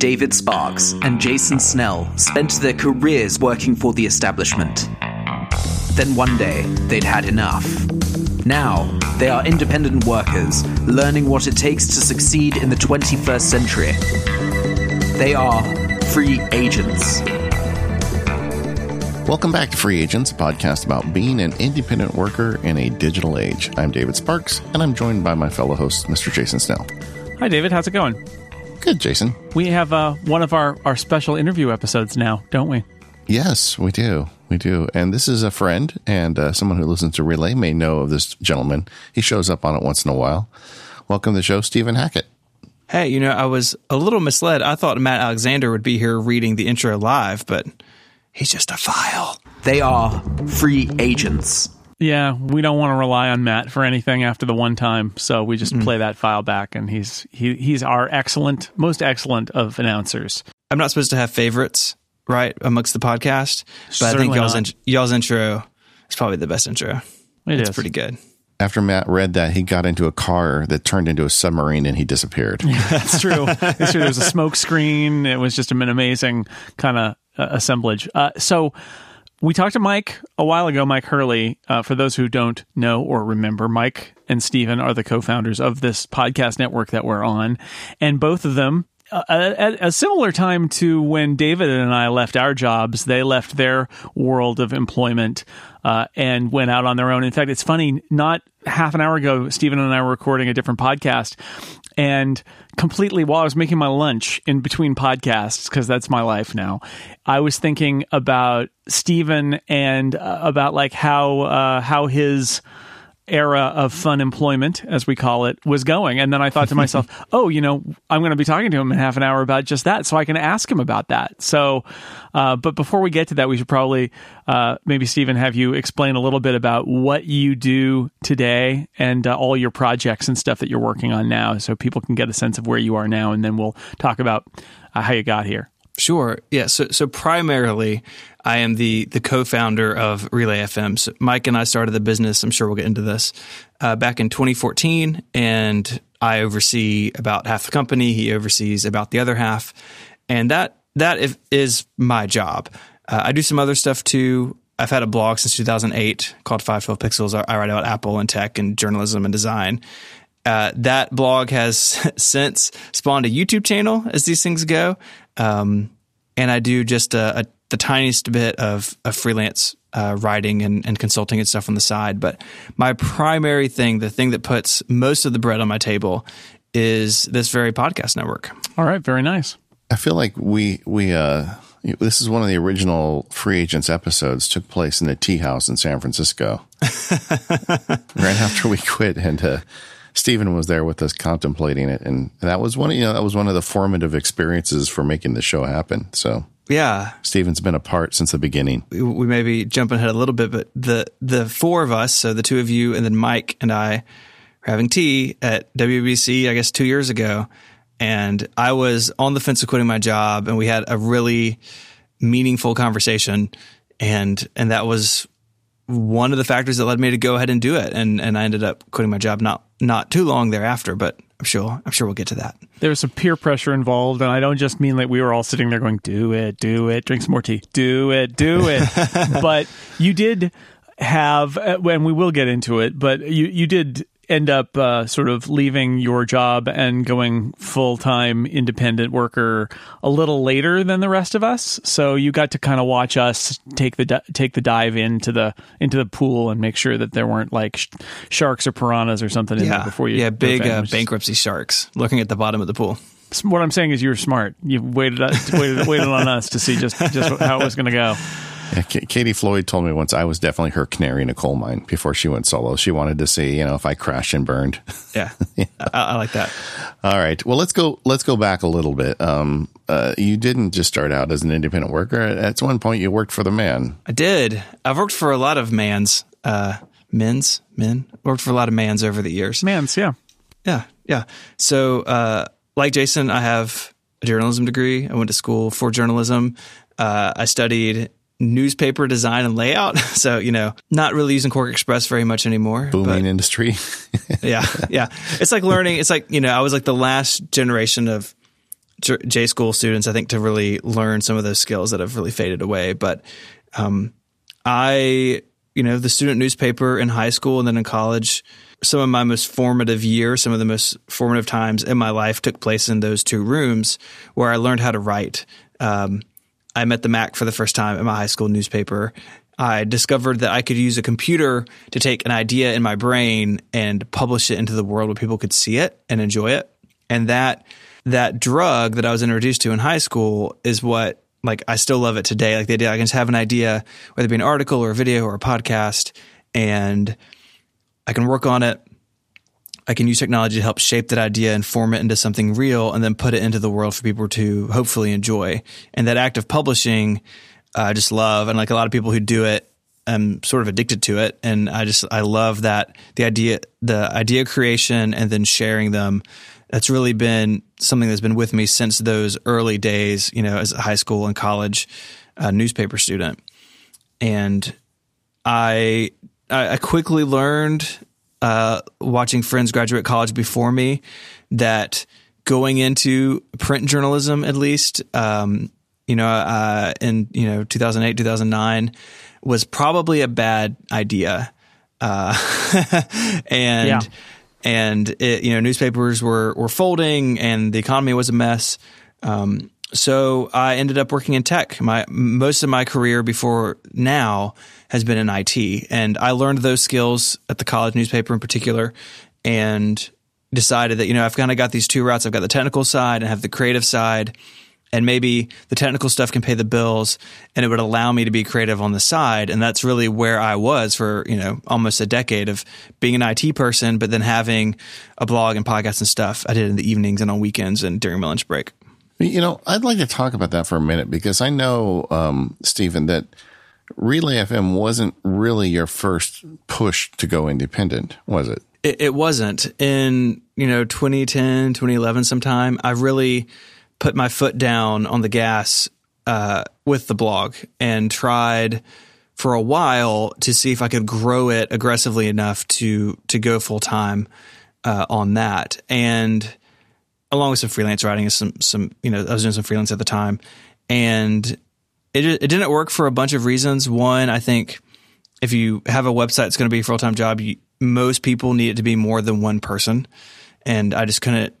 David Sparks and Jason Snell spent their careers working for the establishment. Then one day, they'd had enough. Now, they are independent workers, learning what it takes to succeed in the 21st century. They are free agents. Welcome back to Free Agents, a podcast about being an independent worker in a digital age. I'm David Sparks, and I'm joined by my fellow host, Mr. Jason Snell. Hi, David. How's it going? Good, Jason. We have uh, one of our, our special interview episodes now, don't we? Yes, we do. We do. And this is a friend and uh, someone who listens to Relay may know of this gentleman. He shows up on it once in a while. Welcome to the show, Stephen Hackett. Hey, you know, I was a little misled. I thought Matt Alexander would be here reading the intro live, but he's just a file. They are free agents. Yeah, we don't want to rely on Matt for anything after the one time, so we just mm. play that file back, and he's he he's our excellent, most excellent of announcers. I'm not supposed to have favorites, right, amongst the podcast, but Certainly I think y'all's in, y'all's intro is probably the best intro. It it's is. pretty good. After Matt read that, he got into a car that turned into a submarine and he disappeared. Yeah, that's true. That's true. There was a smoke screen. It was just an amazing kind of uh, assemblage. Uh, so we talked to Myke a while ago, Myke Hurley. Uh, for those who don't know or remember, Myke and Stephen are the co founders of this podcast network that we're on. And both of them, uh, at a similar time to when David and I left our jobs, they left their world of employment uh, and went out on their own. In fact, it's funny, not half an hour ago, Stephen and I were recording a different podcast. And completely while I was making my lunch in between podcasts, because that's my life now, I was thinking about Stephen and uh, about like how uh, how his era of fun employment, as we call it, was going. And then I thought to myself, oh, you know, I'm going to be talking to him in half an hour about just that. So I can ask him about that. So, uh, but before we get to that, we should probably uh, maybe, Stephen, have you explain a little bit about what you do today and uh, all your projects and stuff that you're working on now so people can get a sense of where you are now. And then we'll talk about uh, how you got here. Sure. Yeah. So, so primarily, I am the the co-founder of Relay FM. So Myke and I started the business. I'm sure we'll get into this uh, back in 2014, and I oversee about half the company. He oversees about the other half, and that that is my job. Uh, I do some other stuff too. I've had a blog since 2008 called 512 Pixels. I write about Apple and tech and journalism and design. Uh, that blog has since spawned a YouTube channel as these things go. Um, and I do just a, a, the tiniest bit of, of freelance uh, writing and, and, consulting and stuff on the side. But my primary thing, the thing that puts most of the bread on my table, is this very podcast network. All right, very nice. I feel like we we uh this is one of the original free agents episodes took place in the tea house in San Francisco. right after we quit and uh Stephen was there with us contemplating it, and that was one. Of, you know, that was one of the formative experiences for making the show happen. So yeah, Stephen's been a part since the beginning. We may be jumping ahead a little bit, but the the four of us, so the two of you, and then Myke and I, were having tea at WWDC, I guess two years ago, and I was on the fence of quitting my job, and we had a really meaningful conversation, and and that was one of the factors that led me to go ahead and do it. And and I ended up quitting my job not not too long thereafter, but I'm sure I'm sure we'll get to that. There was some peer pressure involved, and I don't just mean that we were all sitting there going, "Do it, do it, drink some more tea, do it, do it." but you did have, uh, and we will get into it. But you you did end up uh, sort of leaving your job and going full time independent worker a little later than the rest of us. So you got to kind of watch us take the take the dive into the into the pool and make sure that there weren't like sh- sharks or piranhas or something in there before you. Yeah, big uh, bankruptcy sharks looking at the bottom of the pool. What I'm saying is, you were smart. You waited waited waited on us to see just just how it was going to go. Yeah, Katie Floyd told me once I was definitely her canary in a coal mine before she went solo. She wanted to see, you know, if I crashed and burned. Yeah, yeah. I, I, like that. All right. Well, let's go. Let's go back a little bit. Um, uh, you didn't just start out as an independent worker. At one point, you worked for the man. I did. I've worked for a lot of mans, uh, men's, men. Worked for a lot of mans over the years. Mans, yeah, yeah, yeah. So, uh, like Jason, I have a journalism degree. I went to school for journalism. Uh, I studied newspaper design and layout. So, you know, not really using QuarkXPress very much anymore. Booming industry. yeah. Yeah. It's like learning. It's like, you know, I was like the last generation of J school students, I think, to really learn some of those skills that have really faded away. But um, I, you know, the student newspaper in high school and then in college, some of my most formative years, some of the most formative times in my life took place in those two rooms where I learned how to write. Um, I met the Mac for the first time in my high school newspaper. I discovered that I could use a computer to take an idea in my brain and publish it into the world where people could see it and enjoy it. And that that drug that I was introduced to in high school is what like I still love it today. Like the idea I can just have an idea, whether it be an article or a video or a podcast, and I can work on it. I can use technology to help shape that idea and form it into something real and then put it into the world for people to hopefully enjoy. And that act of publishing, I just love. And like a lot of people who do it, I'm sort of addicted to it. And I just, I love that the idea, the idea creation and then sharing them. That's really been something that's been with me since those early days, you know, as a high school and college uh, newspaper student. And I, I quickly learned uh, watching friends graduate college before me that going into print journalism, at least, um, you know, uh, in you know 2008, 2009, was probably a bad idea, uh, and. Yeah. And it, you know, newspapers were were folding, and the economy was a mess. Um, so I ended up working in tech. My most of my career before now has been in IT. And I learned those skills at the college newspaper in particular and decided that, you know, I've kind of got these two routes. I've got the technical side and have the creative side. And maybe the technical stuff can pay the bills and it would allow me to be creative on the side. And that's really where I was for, you know, almost a decade of being an IT person, but then having a blog and podcast and stuff I did in the evenings and on weekends and during my lunch break. You know, I'd like to talk about that for a minute because I know, um, Stephen, that Relay FM wasn't really your first push to go independent, was it? It, it wasn't. In, you know, 2010, 2011 sometime, I really put my foot down on the gas uh, with the blog and tried for a while to see if I could grow it aggressively enough to to go full time uh, on that. And along with some freelance writing and some some you know I was doing some freelance at the time, and it it didn't work for a bunch of reasons. One, I think if you have a website that's going to be a full time job, you, most people need it to be more than one person, and I just couldn't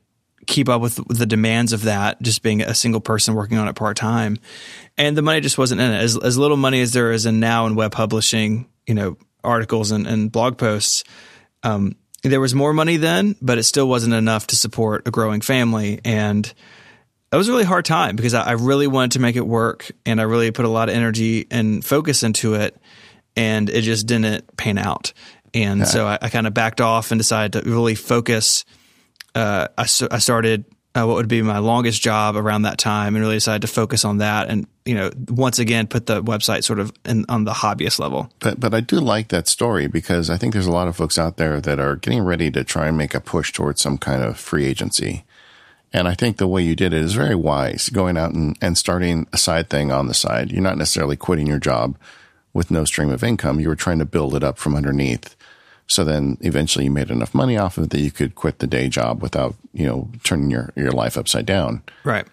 keep up with the demands of that. Just being a single person working on it part time, and the money just wasn't in it. As as little money as there is in now in web publishing, you know, articles and, and blog posts. Um, there was more money then, but it still wasn't enough to support a growing family and it was a really hard time because I, really wanted to make it work and I really put a lot of energy and focus into it and it just didn't pan out. And yeah. so I, I kind of backed off and decided to really focus. Uh, I, I started uh, what would be my longest job around that time and really decided to focus on that and you know once again put the website sort of in, on the hobbyist level but but i do like that story because i think there's a lot of folks out there that are getting ready to try and make a push towards some kind of free agency and I think the way you did it is very wise, going out and, and starting a side thing on the side. You're not necessarily quitting your job with no stream of income. You were trying to build it up from underneath. So then eventually you made enough money off of it that you could quit the day job without, you know, turning your, your life upside down. Right.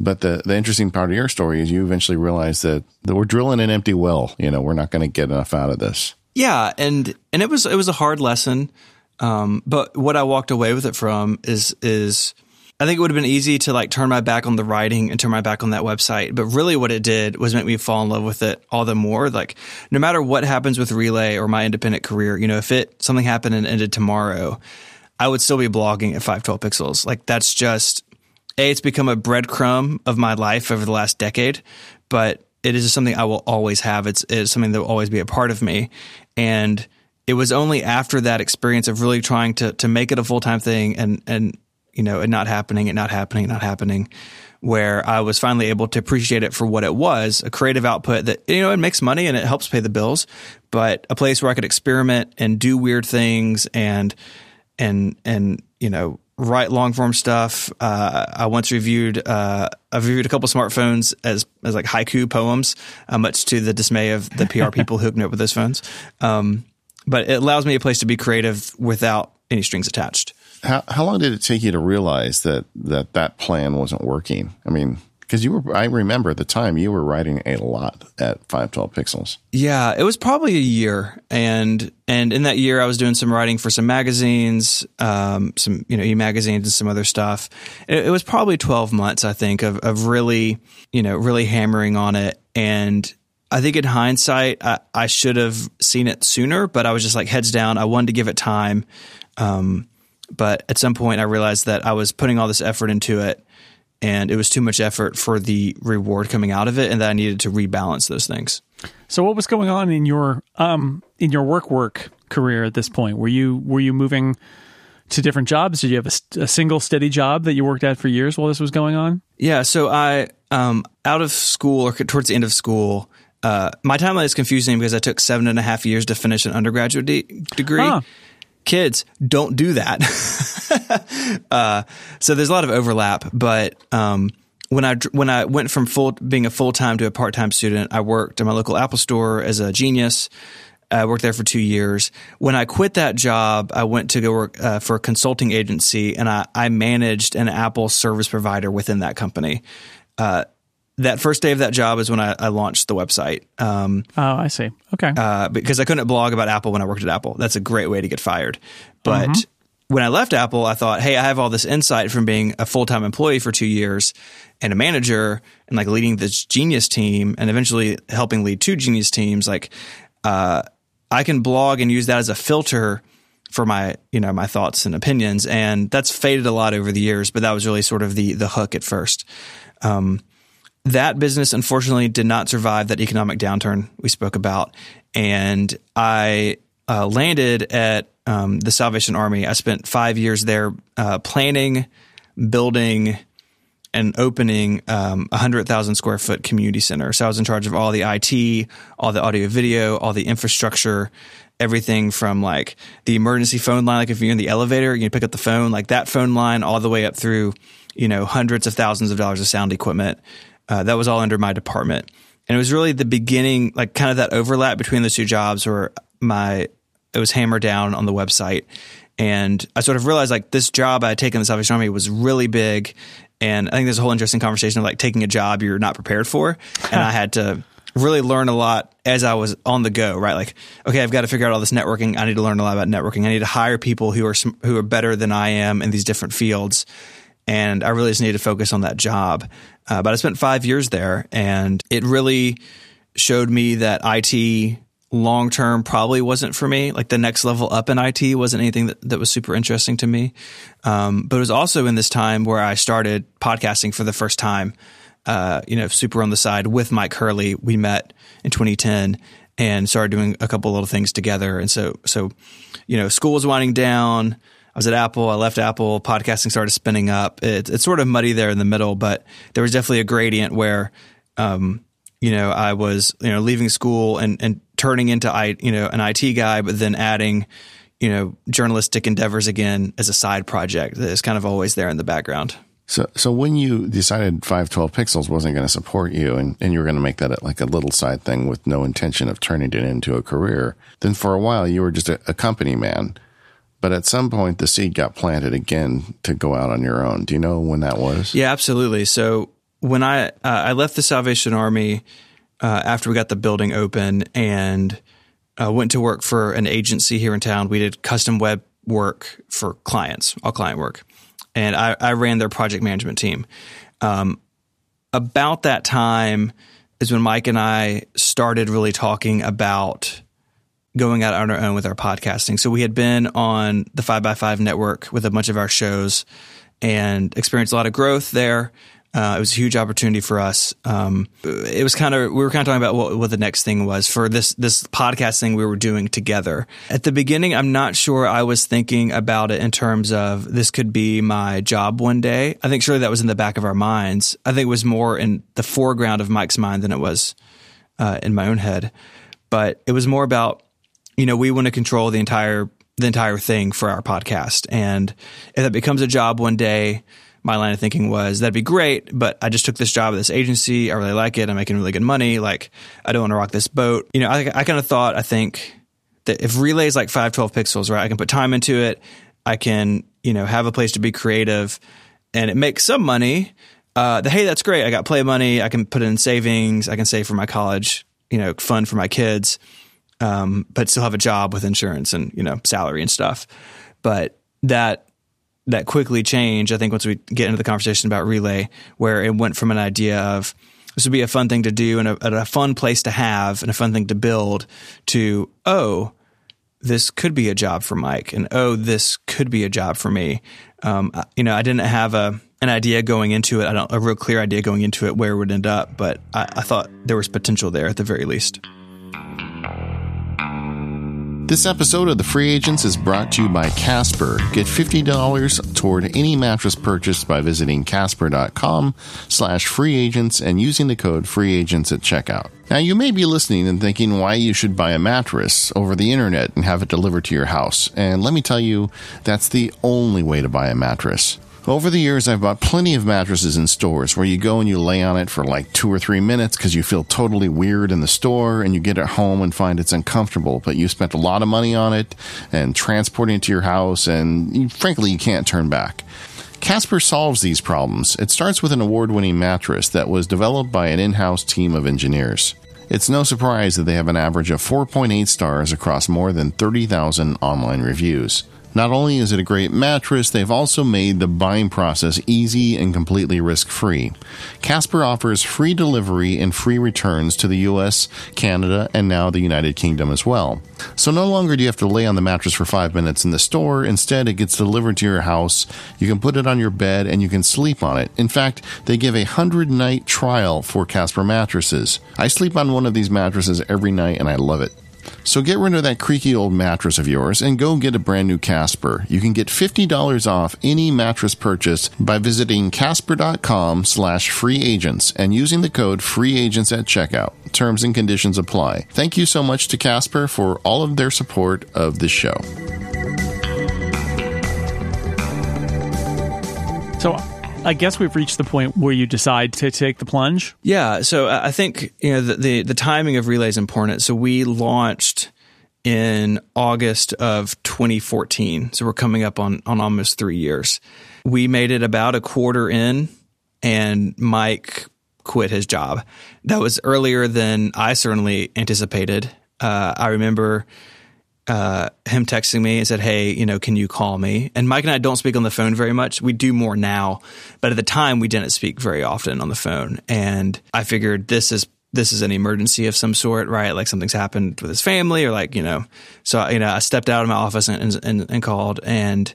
But the, the interesting part of your story is you eventually realized that, that we're drilling an empty well. You know, we're not going to get enough out of this. Yeah. And, and it was, it was a hard lesson. Um, but what I walked away with it from is, is, I think it would have been easy to like turn my back on the writing and turn my back on that website. But really what it did was make me fall in love with it all the more. Like no matter what happens with Relay or my independent career, you know, if it something happened and ended tomorrow, I would still be blogging at 512 pixels. Like that's just a, it's become a breadcrumb of my life over the last decade, but it is something I will always have. It's, it's something that will always be a part of me. And it was only after that experience of really trying to to make it a full time thing and and you know, it not happening, it not happening, it not happening, where I was finally able to appreciate it for what it was a creative output that, you know, it makes money and it helps pay the bills, but a place where I could experiment and do weird things and, and, and, you know, write long form stuff. Uh, I once reviewed, uh, I've reviewed a couple smartphones as, as like haiku poems, uh, much to the dismay of the PR people who hooked me up with those phones. Um, but it allows me a place to be creative without any strings attached. How, how long did it take you to realize that that that plan wasn't working? I mean, because you were, I remember at the time you were writing a lot at 512 pixels. Yeah, it was probably a year, and and in that year I was doing some writing for some magazines, um, some you know e magazines and some other stuff. It, it was probably 12 months, I think, of of really you know really hammering on it, and I think in hindsight I, I should have seen it sooner, but I was just like heads down. I wanted to give it time. Um, but at some point, I realized that I was putting all this effort into it, and it was too much effort for the reward coming out of it, and that I needed to rebalance those things. So, what was going on in your um in your work work career at this point? Were you were you moving to different jobs? Did you have a, a single steady job that you worked at for years while this was going on? Yeah. So I um out of school or towards the end of school. Uh, my timeline is confusing because I took seven and a half years to finish an undergraduate de- degree. Huh kids don't do that. uh, so there's a lot of overlap, but um, when I when I went from full being a full time to a part time student, I worked at my local Apple store as a genius. I worked there for two years. When I quit that job, I went to go work uh, for a consulting agency, and I, I managed an Apple service provider within that company. Uh, that first day of that job is when I, I launched the website. Um, oh, I see. Okay. Uh, because I couldn't blog about Apple when I worked at Apple. That's a great way to get fired. But mm-hmm. when I left Apple, I thought, hey, I have all this insight from being a full time employee for two years and a manager and like leading this genius team and eventually helping lead two genius teams. Like, uh, I can blog and use that as a filter for my you know my thoughts and opinions and that's faded a lot over the years but that was really sort of the the hook at first um, that business unfortunately did not survive that economic downturn we spoke about. And I uh, landed at um, the Salvation Army. I spent five years there uh, planning, building, and opening um, a hundred thousand square foot community center. So I was in charge of all the IT, all the audio, video, all the infrastructure, everything from like the emergency phone line. Like if you're in the elevator, you pick up the phone, like that phone line, all the way up through, you know, hundreds of thousands of dollars of sound equipment. Uh, that was all under my department. And it was really the beginning, like kind of that overlap between those two jobs where my, it was hammered down on the website. And I sort of realized like this job I had taken in the Salvation Army was really big. And I think there's a whole interesting conversation of like taking a job you're not prepared for. And I had to really learn a lot as I was on the go, right? Like, okay, I've got to figure out all this networking. I need to learn a lot about networking. I need to hire people who are, who are better than I am in these different fields and I really just needed to focus on that job. Uh, but I spent five years there, and it really showed me that IT long term probably wasn't for me. Like the next level up in IT wasn't anything that, that was super interesting to me. Um, but it was also in this time where I started podcasting for the first time. Uh, you know, super on the side with Myke Hurley. We met in 2010 and started doing a couple little things together. And so, so, you know, school was winding down. I was at Apple. I left Apple. Podcasting started spinning up. It, it's sort of muddy there in the middle, but there was definitely a gradient where, um, you know, I was you know leaving school and and turning into I you know an IT guy, but then adding you know journalistic endeavors again as a side project that is kind of always there in the background. So, so when you decided 512 pixels wasn't going to support you and, and you were going to make that like a little side thing with no intention of turning it into a career, then for a while you were just a, a company man. But at some point, the seed got planted again to go out on your own. Do you know when that was? Yeah, absolutely. So when I uh, I left the Salvation Army uh, after we got the building open and uh, went to work for an agency here in town, we did custom web work for clients, all client work, and I, I ran their project management team. Um, about that time is when Myke and I started really talking about going out on our own with our podcasting. So we had been on the 5by5 network with a bunch of our shows and experienced a lot of growth there. Uh, it was a huge opportunity for us. Um, it was kind of we were kind of talking about what, what, the next thing was for this this podcast thing we were doing together. At the beginning, I'm not sure I was thinking about it in terms of this could be my job one day. I think surely that was in the back of our minds. I think it was more in the foreground of Myke's mind than it was uh, in my own head. But it was more about you know, we want to control the entire the entire thing for our podcast. And if that becomes a job one day, my line of thinking was that'd be great, but I just took this job at this agency. I really like it. I'm making really good money. Like, I don't want to rock this boat. You know, I, I kind of thought, I think that if relay is like 512 pixels, right, I can put time into it. I can, you know, have a place to be creative and it makes some money. Uh, the, hey, that's great. I got play money. I can put in savings. I can save for my college, you know, fund for my kids, um, but still have a job with insurance and, you know, salary and stuff. But that, that quickly changed, I think, once we get into the conversation about Relay, where it went from an idea of this would be a fun thing to do and a, a fun place to have and a fun thing to build to, oh, this could be a job for Myke, and oh, this could be a job for me. Um, you know, I didn't have a an idea going into it. I don't a real clear idea going into it where it would end up, but I, I thought there was potential there at the very least. This episode of The Free Agents is brought to you by Casper. Get $50 toward any mattress purchased by visiting casper.com slash free agents and using the code free agents at checkout. Now you may be listening and thinking why you should buy a mattress over the internet and have it delivered to your house. And let me tell you, that's the only way to buy a mattress. Over the years, I've bought plenty of mattresses in stores where you go and you lay on it for like two or three minutes because you feel totally weird in the store and you get it home and find it's uncomfortable, but you spent a lot of money on it and transporting it to your house and you, frankly, you can't turn back. Casper solves these problems. It starts with an award winning mattress that was developed by an in house team of engineers. It's no surprise that they have an average of 4.8 stars across more than 30,000 online reviews. Not only is it a great mattress, they've also made the buying process easy and completely risk free. Casper offers free delivery and free returns to the US, Canada, and now the United Kingdom as well. So no longer do you have to lay on the mattress for five minutes in the store. Instead, it gets delivered to your house. You can put it on your bed and you can sleep on it. In fact, they give a hundred night trial for Casper mattresses. I sleep on one of these mattresses every night and I love it. So get rid of that creaky old mattress of yours and go get a brand new Casper. You can get $50 off any mattress purchase by visiting casper.com slash free agents and using the code free agents at checkout. Terms and conditions apply. Thank you so much to Casper for all of their support of this show. So I guess we've reached the point where you decide to take the plunge. Yeah. So I think you know the the, the timing of relay is important. So we launched in August of 2014. So we're coming up on on almost three years. We made it about a quarter in, and Myke quit his job. That was earlier than I certainly anticipated. Uh, I remember uh, him texting me and said, "Hey, you know, can you call me?" And Myke and I don't speak on the phone very much. We do more now, but at the time we didn't speak very often on the phone. And I figured this is this is an emergency of some sort, right? Like something's happened with his family, or like you know. So you know, I stepped out of my office and and, and called, and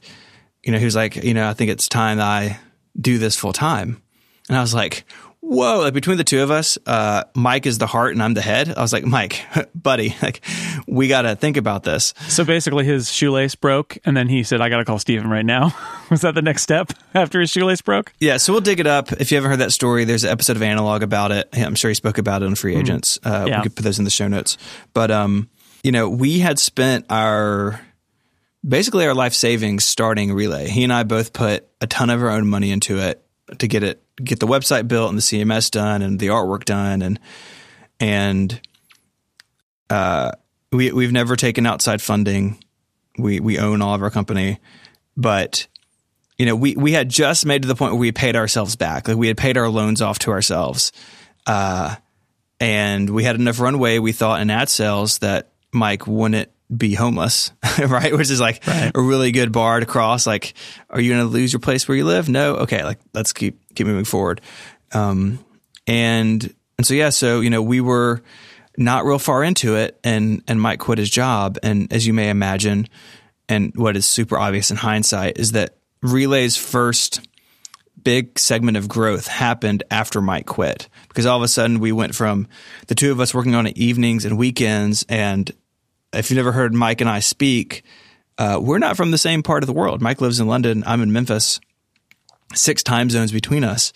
you know, he was like, you know, I think it's time I do this full time. And I was like, whoa, like between the two of us, uh, Myke is the heart and I'm the head. I was like, Myke, buddy, like we got to think about this. So basically his shoelace broke and then he said, I got to call Stephen right now. Was that the next step after his shoelace broke? Yeah. So we'll dig it up. If you haven't heard that story, there's an episode of Analog about it. I'm sure he spoke about it on Free hmm. Agents. Uh, yeah. We could put those in the show notes. But, um, you know, we had spent our, basically our life savings starting Relay. He and I both put a ton of our own money into it to get it get the website built and the CMS done and the artwork done and and uh, we we've never taken outside funding. We we own all of our company, but you know we we had just made to the point where we paid ourselves back. Like we had paid our loans off to ourselves, uh, and we had enough runway. We thought in ad sales that Myke wouldn't be homeless, right? Which is like right. a really good bar to cross. Like, are you going to lose your place where you live? No. Okay. Like, let's keep, keep moving forward. Um, and, and so, yeah, so, you know, we were not real far into it and, and Myke quit his job. And as you may imagine, and what is super obvious in hindsight is that Relay's first big segment of growth happened after Myke quit because all of a sudden we went from the two of us working on it evenings and weekends and if you've never heard Myke and I speak, uh, we're not from the same part of the world. Myke lives in London. I'm in Memphis. Six time zones between us,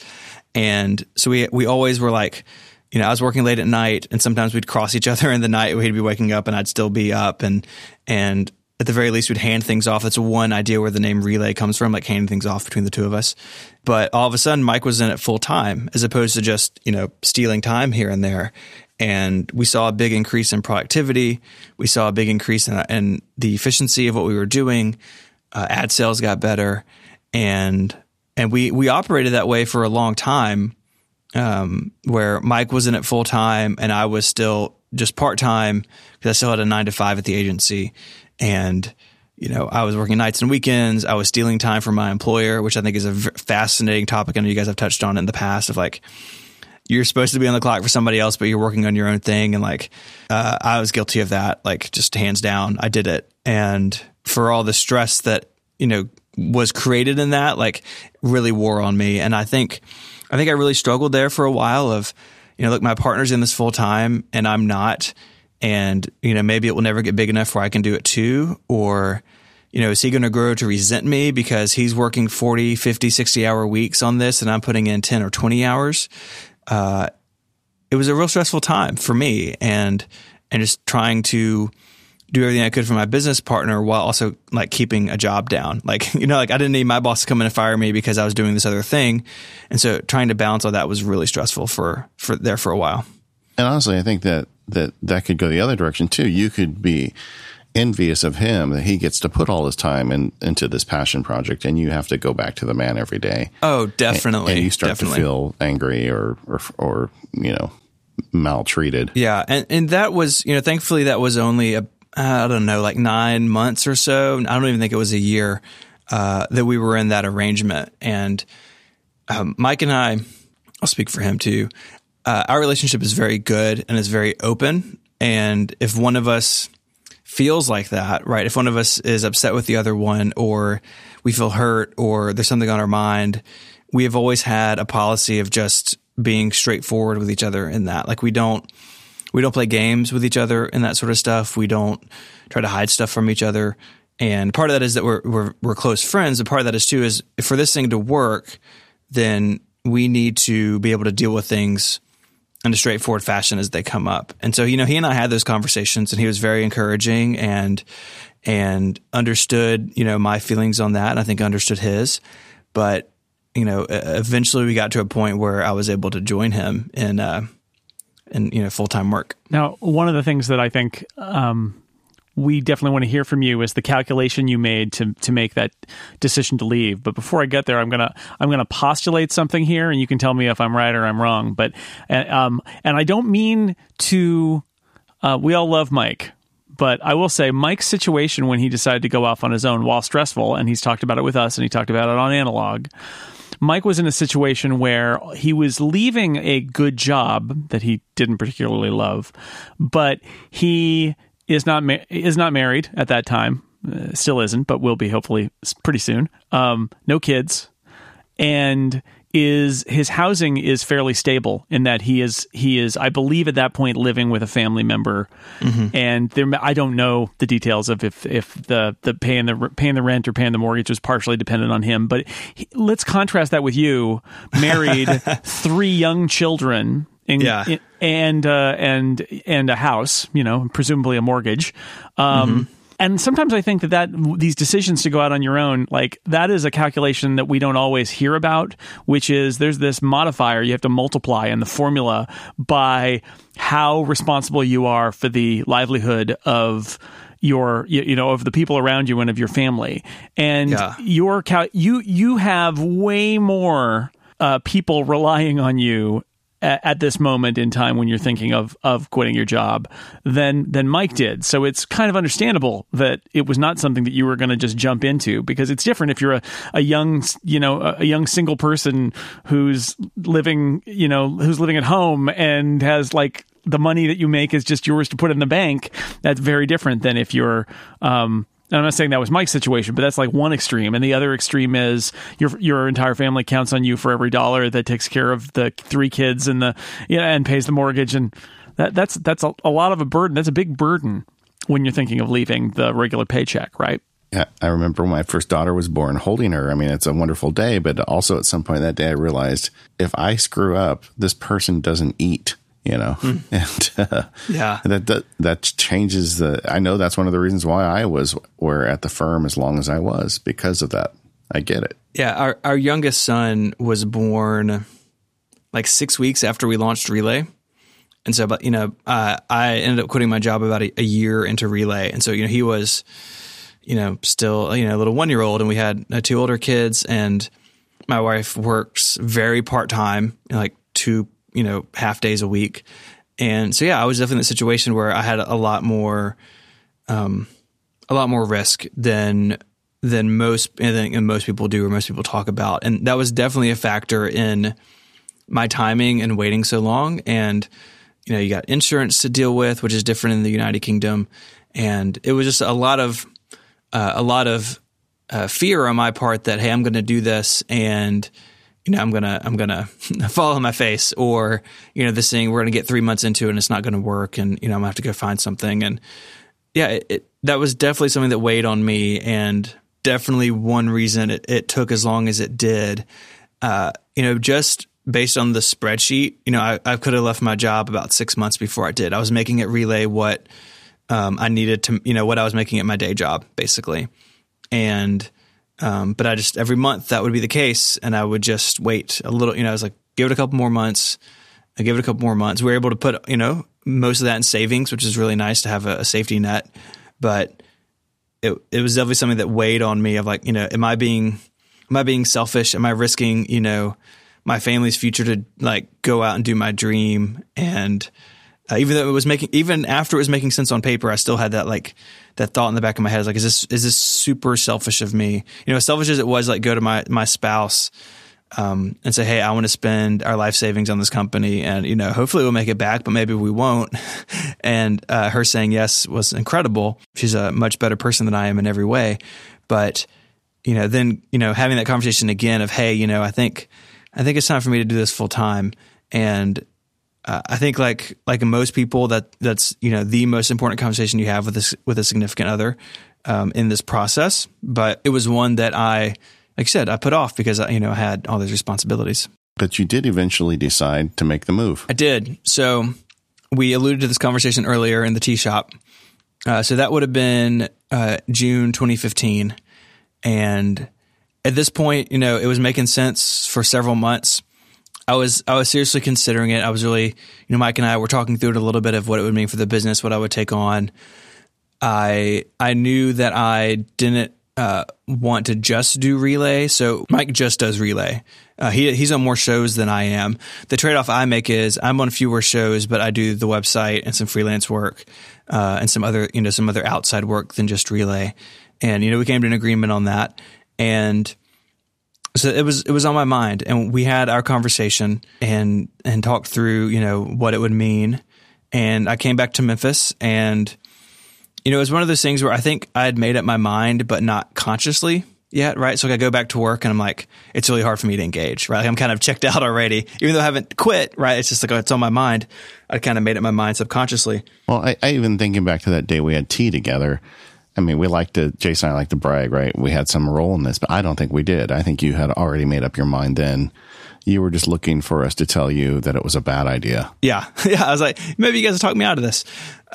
and so we we always were like, you know, I was working late at night, and sometimes we'd cross each other in the night. We'd be waking up, and I'd still be up, and and at the very least, we'd hand things off. That's one idea where the name relay comes from, like handing things off between the two of us. But all of a sudden, Myke was in it full time, as opposed to just you know stealing time here and there and we saw a big increase in productivity. We saw a big increase in, in, the efficiency of what we were doing. uh, ad sales got better, and and we we operated that way for a long time, um, where Myke was in it full time and I was still just part time because I still had a nine to five at the agency, and you know I was working nights and weekends. I was stealing time from my employer, which I think is a fascinating topic. I know you guys have touched on in the past of like you're supposed to be on the clock for somebody else, but you're working on your own thing. And like, uh, I was guilty of that. Like, just hands down, I did it. And for all the stress that, you know, was created in that, like, really wore on me. And I think, I think I really struggled there for a while of, you know, look, my partner's in this full time and I'm not. And, you know, maybe it will never get big enough where I can do it too. Or, you know, is he going to grow to resent me because he's working 40, 50, 60 hour weeks on this and I'm putting in 10 or 20 hours? Uh, it was a real stressful time for me and and just trying to do everything I could for my business partner while also like keeping a job down. Like, you know, like I didn't need my boss to come in and fire me because I was doing this other thing. And so trying to balance all that was really stressful for, for there for a while. And honestly, I think that, that that could go the other direction too. You could be envious of him that he gets to put all his time in, into this passion project and you have to go back to the man every day. Oh, definitely. And, and you start definitely. to feel angry or, or, or, you know, maltreated. Yeah. And, and that was, you know, thankfully that was only a, I don't know, like nine months or so. I don't even think it was a year, uh, that we were in that arrangement. And, um, Myke and I, I'll speak for him too. Uh, our relationship is very good and is very open. And if one of us feels like that, right? If one of us is upset with the other one or we feel hurt or there's something on our mind, we have always had a policy of just being straightforward with each other in that. Like we don't we don't play games with each other and that sort of stuff. We don't try to hide stuff from each other. And part of that is that we're we're, we're close friends. And part of that is too is for this thing to work, then we need to be able to deal with things in a straightforward fashion as they come up. And so, you know, he and I had those conversations and he was very encouraging and, and understood, you know, my feelings on that. And I think understood his, but, you know, eventually we got to a point where I was able to join him in, uh, in, you know, full-time work. Now, one of the things that I think, um, we definitely want to hear from you is the calculation you made to to make that decision to leave. But before I get there, I'm gonna I'm gonna postulate something here, and you can tell me if I'm right or I'm wrong. But um, and I don't mean to. Uh, we all love Myke, but I will say Myke's situation when he decided to go off on his own, while stressful, and he's talked about it with us, and he talked about it on Analog. Myke was in a situation where he was leaving a good job that he didn't particularly love, but he is not ma- is not married at that time. Uh, still isn't, but will be hopefully pretty soon. Um, no kids, and is his housing is fairly stable in that he is he is I believe at that point living with a family member, mm-hmm. and there I don't know the details of if if the the paying the paying the rent or paying the mortgage was partially dependent on him. But he, let's contrast that with you, married, three young children in, yeah. In, and uh, and and a house, you know, presumably a mortgage. Um, mm-hmm. And sometimes I think that, that these decisions to go out on your own, like that is a calculation that we don't always hear about, which is there's this modifier you have to multiply in the formula by how responsible you are for the livelihood of your you know of the people around you and of your family and yeah. your you you have way more uh, people relying on you at, this moment in time when you're thinking of of quitting your job than than Myke did. So it's kind of understandable that it was not something that you were going to just jump into because it's different if you're a, a young you know a young single person who's living you know who's living at home and has like the money that you make is just yours to put in the bank. That's very different than if you're um, and I'm not saying that was Myke's situation, but that's like one extreme. And the other extreme is your your entire family counts on you for every dollar that takes care of the three kids and the yeah, and pays the mortgage and that that's that's a, a lot of a burden. That's a big burden when you're thinking of leaving the regular paycheck, right? Yeah, I remember when my first daughter was born, holding her. I mean, it's a wonderful day, but also at some point that day, I realized if I screw up, this person doesn't eat you know, mm. and uh, yeah, that, that that changes the. I know that's one of the reasons why I was where at the firm as long as I was because of that. I get it. Yeah, our our youngest son was born like six weeks after we launched Relay, and so, but you know, uh, I ended up quitting my job about a, a year into Relay, and so you know he was you know, still, you know, a little one year old and we had uh, two older kids and my wife works very part time, like two, you know, half days a week. And so, yeah, I was definitely in a situation where I had a lot more, um, a lot more risk than than most than most people do or most people talk about, and that was definitely a factor in my timing and waiting so long. And you know, you got insurance to deal with, which is different in the United Kingdom, and it was just a lot of uh, a lot of uh, fear on my part that hey, I'm going to do this and you know, I'm gonna I'm gonna fall on my face, or you know, this thing we're gonna get three months into it and it's not gonna work, and you know, I'm gonna have to go find something. And yeah, it, it, that was definitely something that weighed on me, and definitely one reason it, it took as long as it did. Uh, you know, just based on the spreadsheet, you know, I, I could have left my job about six months before I did. I was making it relay what um, I needed to, you know, what I was making at my day job, basically, and um, but I just every month that would be the case, and I would just wait a little. You know, I was like, give it a couple more months. I give it a couple more months. We were able to put you know most of that in savings, which is really nice to have a, a safety net. But it it was definitely something that weighed on me. Of like, you know, am I being am I being selfish? Am I risking you know my family's future to like go out and do my dream and uh, even though it was making, even after it was making sense on paper, I still had that like that thought in the back of my head. is Like, is this is this super selfish of me? You know, as selfish as it was, like go to my my spouse um, and say, hey, I want to spend our life savings on this company, and you know, hopefully we'll make it back, but maybe we won't. and uh, her saying yes was incredible. She's a much better person than I am in every way, but you know, then you know, having that conversation again of, hey, you know, I think I think it's time for me to do this full time, and uh, I think like like most people that that's you know the most important conversation you have with this with a significant other um, in this process. But it was one that I, like I said, I put off because I, you know I had all these responsibilities. But you did eventually decide to make the move. I did. So we alluded to this conversation earlier in the tea shop. Uh, so that would have been uh, June 2015, and at this point, you know, it was making sense for several months. I was I was seriously considering it. I was really, you know, Myke and I were talking through it a little bit of what it would mean for the business, what I would take on. I I knew that I didn't uh, want to just do relay. So Myke just does relay. Uh, he he's on more shows than I am. The trade off I make is I'm on fewer shows, but I do the website and some freelance work uh, and some other you know some other outside work than just relay. And you know we came to an agreement on that. And so it was it was on my mind and we had our conversation and and talked through you know what it would mean. And i came back to memphis and you know it was one of those things where i think i had made up my mind but not consciously yet right? So like i go back to work and i'm like it's really hard for me to engage right? Like i'm kind of checked out already. Even though i haven't quit right? It's just like it's on my mind. I kind of made up my mind subconsciously. Well I, I even thinking back to that day we had tea together I mean, we like to, Jason, I like to brag, right? We had some role in this, but I don't think we did. I think you had already made up your mind then. You were just looking for us to tell you that it was a bad idea. Yeah. Yeah. I was like, maybe you guys will talk me out of this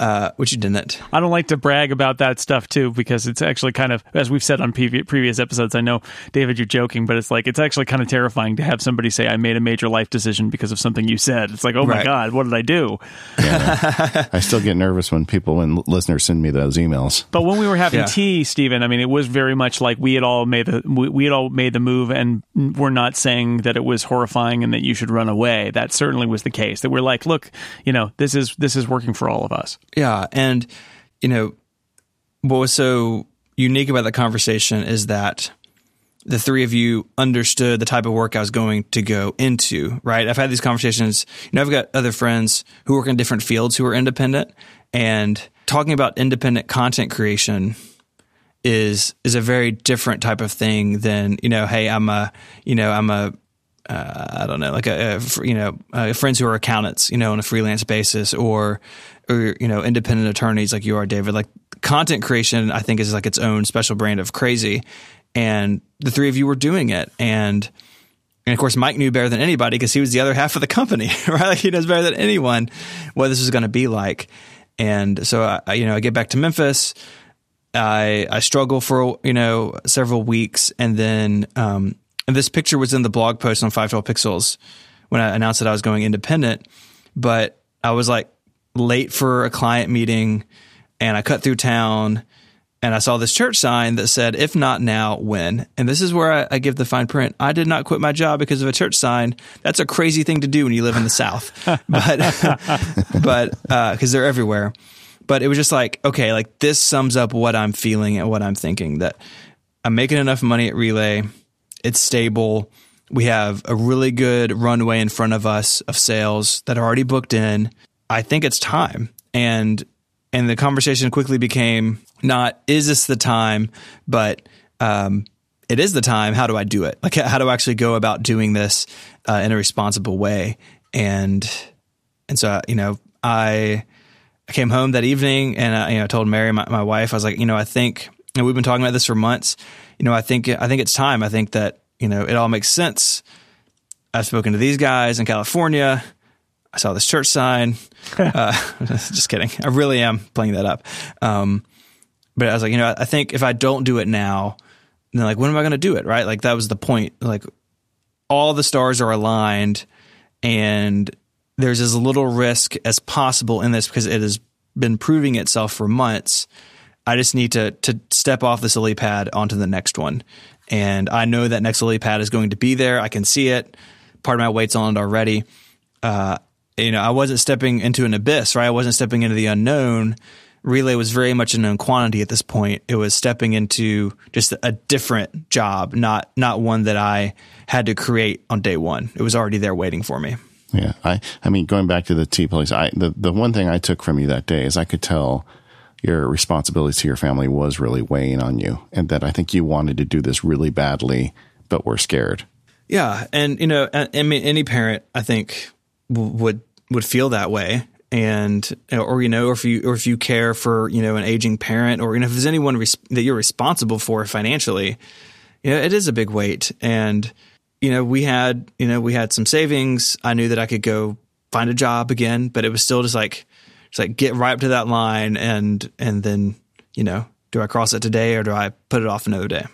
uh, which you didn't. I don't like to brag about that stuff too because it's actually kind of, as we've said on previous episodes. I know, David, you're joking, but it's like it's actually kind of terrifying to have somebody say, "I made a major life decision because of something you said." It's like, oh my right. god, what did I do? Yeah, I still get nervous when people when listeners send me those emails. But when we were having yeah. tea, Stephen, I mean, it was very much like we had all made the we, we had all made the move, and we're not saying that it was horrifying and that you should run away. That certainly was the case. That we're like, look, you know, this is this is working for all of us. Yeah, and you know what was so unique about the conversation is that the three of you understood the type of work I was going to go into, right? I've had these conversations. You know, I've got other friends who work in different fields who are independent, and talking about independent content creation is is a very different type of thing than you know. Hey, I'm a you know I'm a uh, I don't know, like a, a you know, uh, friends who are accountants, you know, on a freelance basis, or or you know, independent attorneys like you are, David. Like content creation, I think is like its own special brand of crazy, and the three of you were doing it, and and of course, Myke knew better than anybody because he was the other half of the company, right? Like he knows better than anyone what this is going to be like. And so, I, you know, I get back to Memphis. I I struggle for you know several weeks, and then um, and this picture was in the blog post on 512 Pixels when I announced that I was going independent. But I was like late for a client meeting and I cut through town and I saw this church sign that said, if not now, when? And this is where I, I, give the fine print. I did not quit my job because of a church sign. That's a crazy thing to do when you live in the South. but, but, uh, cause they're everywhere. But it was just like, okay, like this sums up what I'm feeling and what I'm thinking that I'm making enough money at Relay. It's stable. We have a really good runway in front of us of sales that are already booked in. I think it's time. And and the conversation quickly became not is this the time, but um, it is the time. How do I do it? Like how do I actually go about doing this uh, in a responsible way? And and so you know I I came home that evening and I, you know told Mary my, my wife I was like you know I think and we've been talking about this for months. You know I think I think it's time. I think that you know it all makes sense. I've spoken to these guys in California. I saw this church sign. uh, just kidding. I really am playing that up. Um, but I was like, you know, I think if I don't do it now, then like, when am I going to do it? Right. Like that was the point. Like all the stars are aligned and there's as little risk as possible in this because it has been proving itself for months. I just need to, to step off this lily pad onto the next one. And I know that next lily pad is going to be there. I can see it. Part of my weight's on it already. Uh, you know, I wasn't stepping into an abyss, right? I wasn't stepping into the unknown. Relay was very much a known quantity at this point. It was stepping into just a different job, not not one that I had to create on day one. It was already there waiting for me. Yeah, I I mean, going back to the tea place, I the the one thing I took from you that day is I could tell your responsibility to your family was really weighing on you, and that I think you wanted to do this really badly, but were scared. Yeah, and you know, I mean, any parent I think would would feel that way. And or you know or if you or if you care for you know an aging parent or you know if there's anyone res- that you're responsible for financially you know it is a big weight. And you know we had you know we had some savings. I knew that i could go find a job again but it was still just like just like get right up to that line and and then you know do i cross it today or do i put it off another day?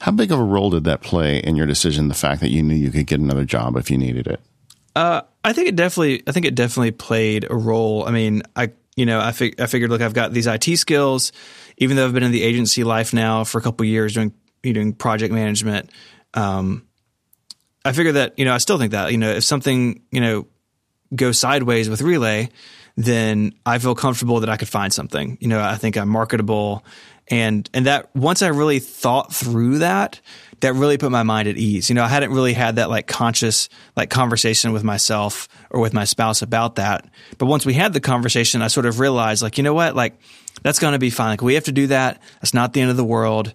How big of a role did that play in your decision the fact that you knew you could get another job if you needed it? Uh, I think it definitely. I think it definitely played a role. I mean, I you know I, I figured look I've got these IT skills, even though I've been in the agency life now for a couple years doing you doing project management. Um, I figured that you know I still think that you know if something you know goes sideways with Relay, then I feel comfortable that I could find something. You know, I think I'm marketable, and and that once I really thought through that, that really put my mind at ease. You know, I hadn't really had that like conscious like conversation with myself or with my spouse about that. But once we had the conversation, I sort of realized like, you know what? Like that's going to be fine. Like we have to do that. That's not the end of the world.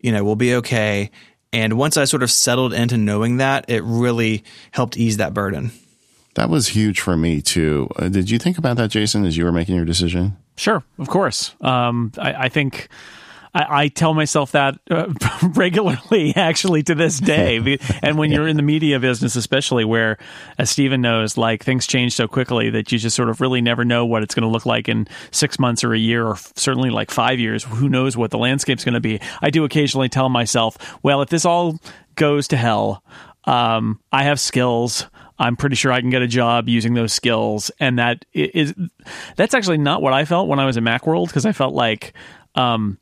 You know, we'll be okay. And once I sort of settled into knowing that, it really helped ease that burden. That was huge for me too. Uh, did you think about that, Jason, as you were making your decision? Sure, of course. Um, I, I think I, I tell myself that uh, regularly, actually, to this day. and when you're in the media business, especially where, as Stephen knows, like things change so quickly that you just sort of really never know what it's going to look like in six months or a year, or certainly like five years. Who knows what the landscape's going to be? I do occasionally tell myself, well, if this all goes to hell, um, I have skills. I'm pretty sure I can get a job using those skills, and that is that's actually not what I felt when I was at Macworld because I felt like um,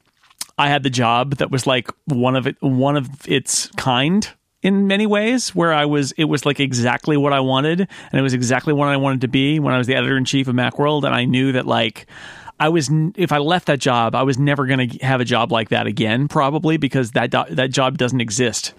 I had the job that was like one of it, one of its kind in many ways where I was it was like exactly what I wanted and it was exactly what I wanted to be when I was the editor in chief of Macworld and I knew that like I was if I left that job I was never going to have a job like that again probably because that that job doesn't exist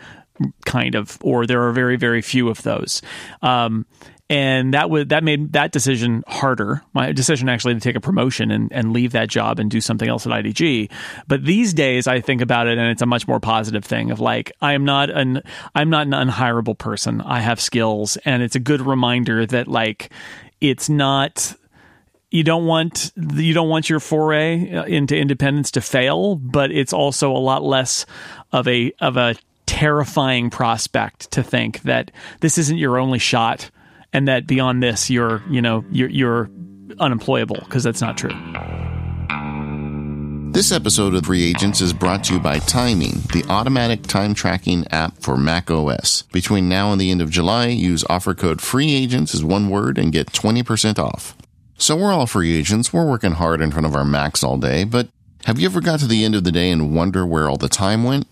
kind of or there are very very few of those. Um, and that would that made that decision harder. My decision actually to take a promotion and, and leave that job and do something else at IDG. But these days, I think about it, and it's a much more positive thing of like I am not an I'm not an unhirable person. I have skills, and it's a good reminder that like it's not you don't want you don't want your foray into independence to fail, but it's also a lot less of a of a terrifying prospect to think that this isn't your only shot and that beyond this you're you know you're, you're unemployable because that's not true. This episode of Free Agents is brought to you by Timing, the automatic time tracking app for Mac OS. Between now and the end of July, use offer code Free Agents as one word and get 20% off. So we're all free agents. We're working hard in front of our Macs all day, but Have you ever got to the end of the day and wonder where all the time went?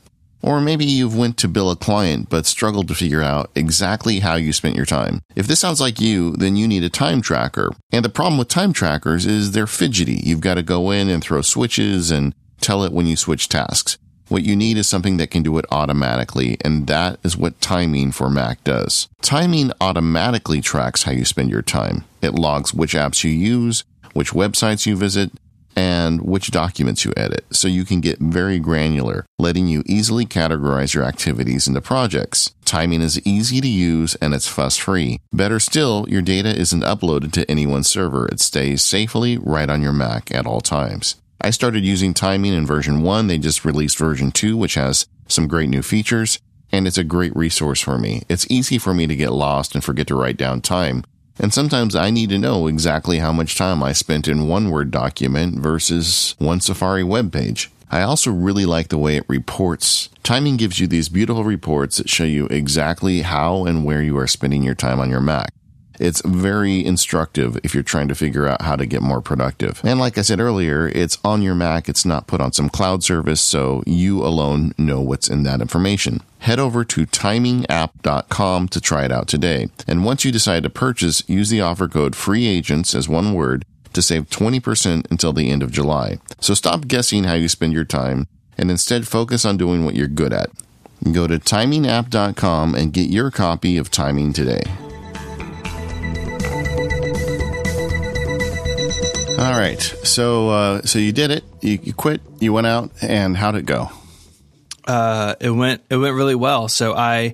Or maybe you've went to bill a client but struggled to figure out exactly how you spent your time. If this sounds like you, then you need a time tracker. And the problem with time trackers is they're fidgety. You've got to go in and throw switches and tell it when you switch tasks. What you need is something that can do it automatically, and that is what Timing for Mac does. Timing automatically tracks how you spend your time. It logs which apps you use, which websites you visit, and which documents you edit, so you can get very granular, letting you easily categorize your activities into projects. Timing is easy to use and it's fuss free. Better still, your data isn't uploaded to anyone's server. It stays safely right on your Mac at all times. I started using timing in version 1. They just released version 2, which has some great new features, and it's a great resource for me. It's easy for me to get lost and forget to write down time. And sometimes I need to know exactly how much time I spent in one Word document versus one Safari web page. I also really like the way it reports. Timing gives you these beautiful reports that show you exactly how and where you are spending your time on your Mac. It's very instructive if you're trying to figure out how to get more productive. And like I said earlier, it's on your Mac. It's not put on some cloud service, so you alone know what's in that information. Head over to timingapp.com to try it out today. And once you decide to purchase, use the offer code FREEAGENTS as one word to save 20% until the end of July. So stop guessing how you spend your time and instead focus on doing what you're good at. Go to timingapp.com and get your copy of Timing today. All right. So uh, so you did it. You, you quit. You went out, and how'd it go? Uh, it went it went really well. So I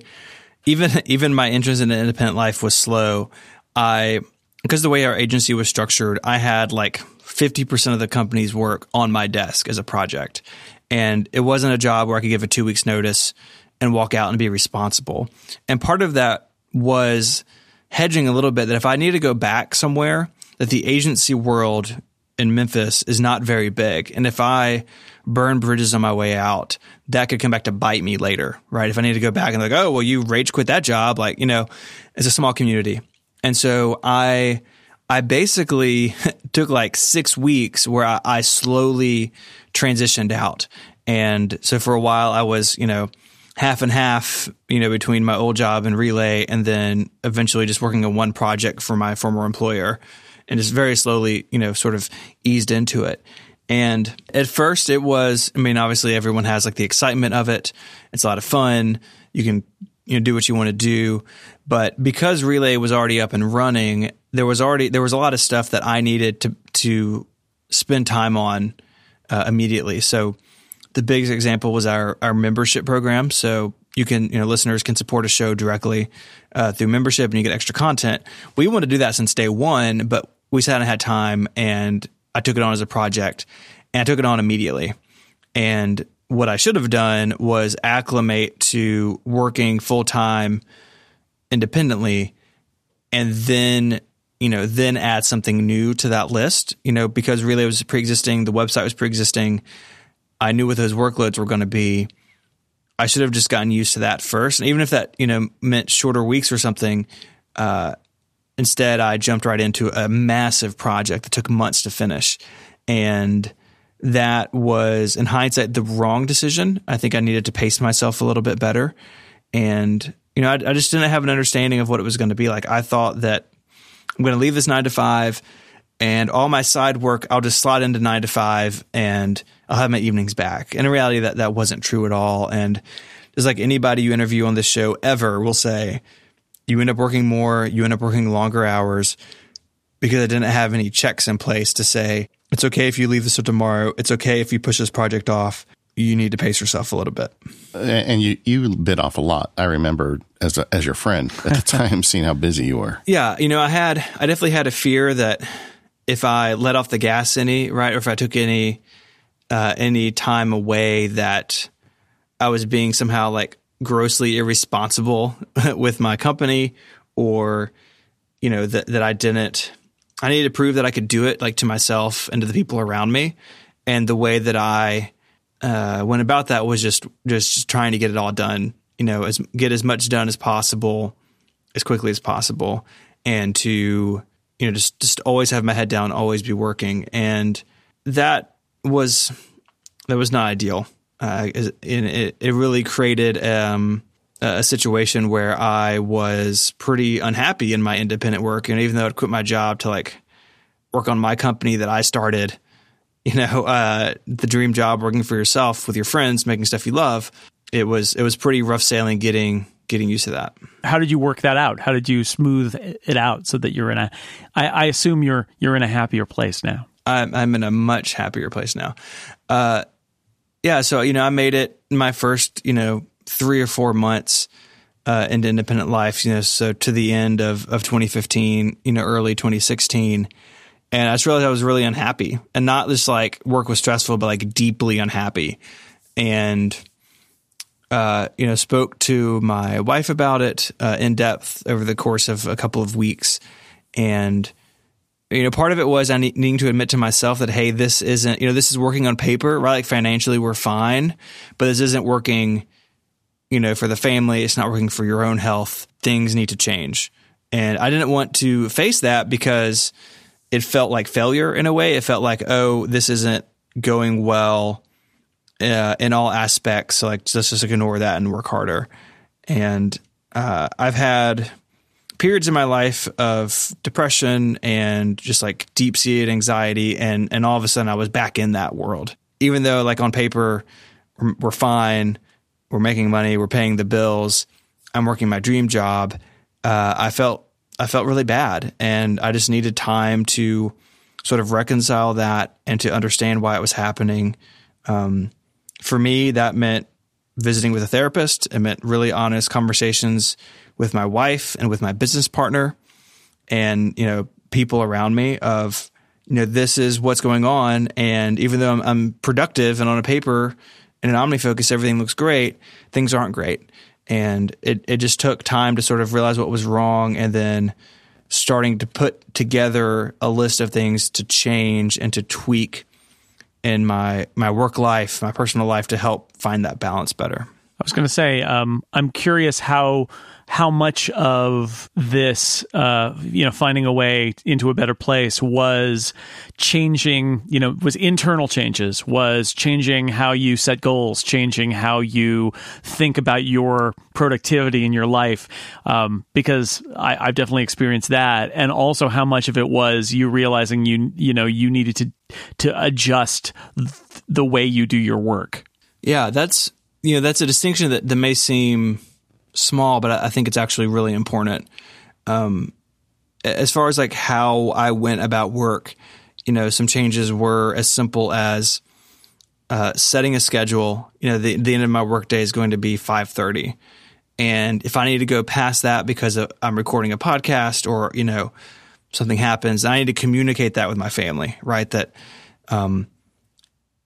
even even my interest in independent life was slow. I because the way our agency was structured, I had like fifty percent of the company's work on my desk as a project, and it wasn't a job where I could give a two weeks notice and walk out and be responsible. And part of that was hedging a little bit that if I needed to go back somewhere that the agency world in Memphis is not very big. And if I burn bridges on my way out, that could come back to bite me later, right? If I need to go back and like, oh, well, you rage quit that job, like, you know, it's a small community. And so I, I basically took like six weeks where I, I slowly transitioned out. And so for a while I was, you know, half and half, you know, between my old job and relay and then eventually just working on one project for my former employer and just very slowly, you know, sort of eased into it. And at first, it was, I mean, obviously, everyone has like the excitement of it. It's a lot of fun. You can, you know, do what you want to do. But because Relay was already up and running, there was already, there was a lot of stuff that I needed to, to spend time on uh, immediately. So the biggest example was our, our membership program. So you can, you know, listeners can support a show directly uh, through membership and you get extra content. We want to do that since day one, but we sat and had time and I took it on as a project and I took it on immediately. And what I should have done was acclimate to working full time independently and then you know then add something new to that list you know because relay was pre-existing the website was pre-existing. I knew what those workloads were going to be. I should have just gotten used to that first. And even if that you know meant shorter weeks or something uh, Instead, I jumped right into a massive project that took months to finish. And that was, in hindsight, the wrong decision. I think I needed to pace myself a little bit better. And, you know, I, I just didn't have an understanding of what it was going to be like. I thought that I'm going to leave this nine to five and all my side work, I'll just slot into nine to five and I'll have my evenings back. And in reality, that, that wasn't true at all. And just like anybody you interview on this show ever will say, you end up working more, you end up working longer hours because I didn't have any checks in place to say, it's okay if you leave this till tomorrow. It's okay if you push this project off. You need to pace yourself a little bit. And you, you bit off a lot. I remember as a, as your friend at the time, seeing how busy you were. Yeah, you know, I had I definitely had a fear that if I let off the gas any right, or if I took any uh, any time away, that I was being somehow like grossly irresponsible with my company or you know that that I didn't I needed to prove that I could do it like to myself and to the people around me and the way that I uh, went about that was just just trying to get it all done you know as get as much done as possible as quickly as possible and to you know just just always have my head down always be working and that was that was not ideal. Uh, it, it really created um, a situation where I was pretty unhappy in my independent work, and even though I'd quit my job to like work on my company that I started, you know, uh, the dream job, working for yourself with your friends, making stuff you love, it was it was pretty rough sailing getting getting used to that. How did you work that out? How did you smooth it out so that you're in a? I, I assume you're you're in a happier place now. I'm, I'm in a much happier place now. Uh, yeah, so you know, I made it my first you know three or four months uh, into independent life. You know, so to the end of of 2015, you know, early 2016. And I just realized I was really unhappy and not just like work was stressful, but like deeply unhappy. And uh, you know, spoke to my wife about it uh, in depth over the course of a couple of weeks, and you know, part of it was I ne- needing to admit to myself that hey, this isn't you know, this is working on paper, right? Like financially, we're fine, but this isn't working. You know, for the family, it's not working for your own health. Things need to change, and I didn't want to face that because it felt like failure in a way. It felt like, oh, this isn't going well uh, in all aspects. So like let's just ignore that and work harder. And uh, I've had periods in my life of depression and just like deep seated anxiety, and and all of a sudden I was back in that world. Even though like on paper we're, fine, we're making money, we're paying the bills, I'm working my dream job. Uh, I felt I felt really bad, and I just needed time to sort of reconcile that and to understand why it was happening. Um, for me, that meant visiting with a therapist. It meant really honest conversations with my wife and with my business partner and, you know, people around me of, you know, this is what's going on. And even though I'm, I'm productive and on a paper and an OmniFocus, everything looks great, things aren't great. And it, it just took time to sort of realize what was wrong and then starting to put together a list of things to change and to tweak in my my work life, my personal life to help find that balance better. I was going to say, um, I'm curious how how much of this, uh, you know, finding a way into a better place was changing, you know, was internal changes, was changing how you set goals, changing how you think about your productivity in your life. Um, because I, I've definitely experienced that, and also how much of it was you realizing you, you know, you needed to to adjust the way you do your work. Yeah, that's you know that's a distinction that, that may seem small, but I think it's actually really important. Um, as far as like how I went about work, you know, some changes were as simple as uh, setting a schedule. You know, the, the end of my workday is going to be five thirty, and if I need to go past that because I'm recording a podcast or you know something happens, I need to communicate that with my family, right? That um,